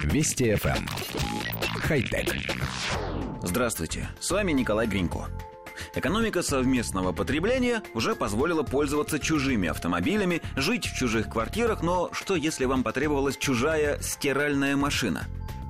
Вести FM. Эм. Хай-тек. Здравствуйте, с вами Николай Гринько. Экономика совместного потребления уже позволила пользоваться чужими автомобилями, жить в чужих квартирах, но что если вам потребовалась чужая стиральная машина?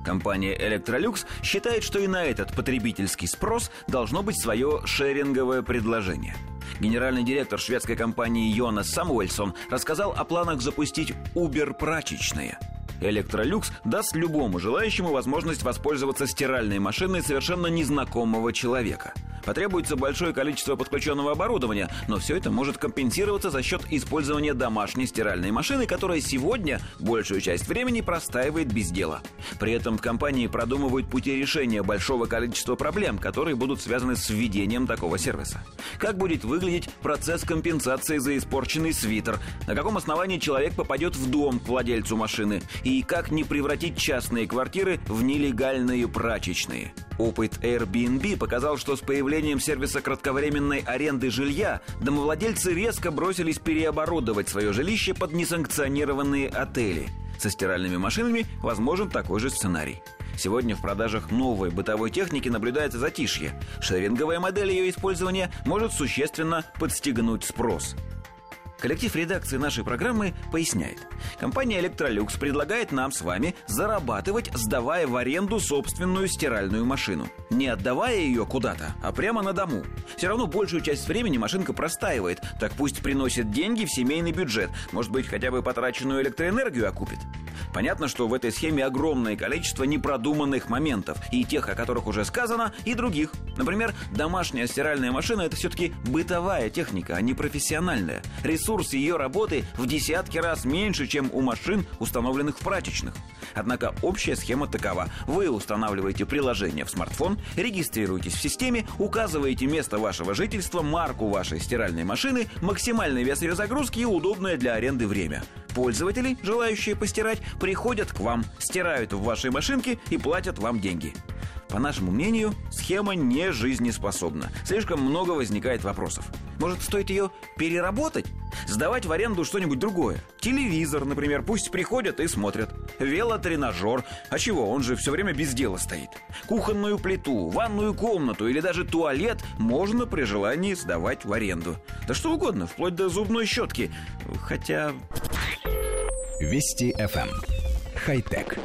Компания Electrolux считает, что и на этот потребительский спрос должно быть свое шеринговое предложение. Генеральный директор шведской компании Йонас Самуэльсон рассказал о планах запустить Uber-прачечные – Электролюкс даст любому желающему возможность воспользоваться стиральной машиной совершенно незнакомого человека. Потребуется большое количество подключенного оборудования, но все это может компенсироваться за счет использования домашней стиральной машины, которая сегодня большую часть времени простаивает без дела. При этом в компании продумывают пути решения большого количества проблем, которые будут связаны с введением такого сервиса. Как будет выглядеть процесс компенсации за испорченный свитер, на каком основании человек попадет в дом к владельцу машины и как не превратить частные квартиры в нелегальные прачечные. Опыт Airbnb показал, что с появлением сервиса кратковременной аренды жилья домовладельцы резко бросились переоборудовать свое жилище под несанкционированные отели. Со стиральными машинами возможен такой же сценарий. Сегодня в продажах новой бытовой техники наблюдается затишье. Шеринговая модель ее использования может существенно подстегнуть спрос. Коллектив редакции нашей программы поясняет. Компания Electrolux предлагает нам с вами зарабатывать, сдавая в аренду собственную стиральную машину. Не отдавая ее куда-то, а прямо на дому. Все равно большую часть времени машинка простаивает, так пусть приносит деньги в семейный бюджет. Может быть, хотя бы потраченную электроэнергию окупит. Понятно, что в этой схеме огромное количество непродуманных моментов, и тех, о которых уже сказано, и других. Например, домашняя стиральная машина – это все-таки бытовая техника, а не профессиональная. Ресурс ее работы в десятки раз меньше, чем у машин, установленных в прачечных. Однако общая схема такова. Вы устанавливаете приложение в смартфон, регистрируетесь в системе, указываете место вашего жительства, марку вашей стиральной машины, максимальный вес ее загрузки и удобное для аренды время – Пользователи, желающие постирать, приходят к вам, стирают в вашей машинке и платят вам деньги. По нашему мнению, схема не жизнеспособна. Слишком много возникает вопросов. Может, стоит ее переработать? Сдавать в аренду что-нибудь другое. Телевизор, например, пусть приходят и смотрят. Велотренажер. А чего, он же все время без дела стоит. Кухонную плиту, ванную комнату или даже туалет можно при желании сдавать в аренду. Да что угодно, вплоть до зубной щетки. Хотя... Вести FM. Эм. Хай-тек.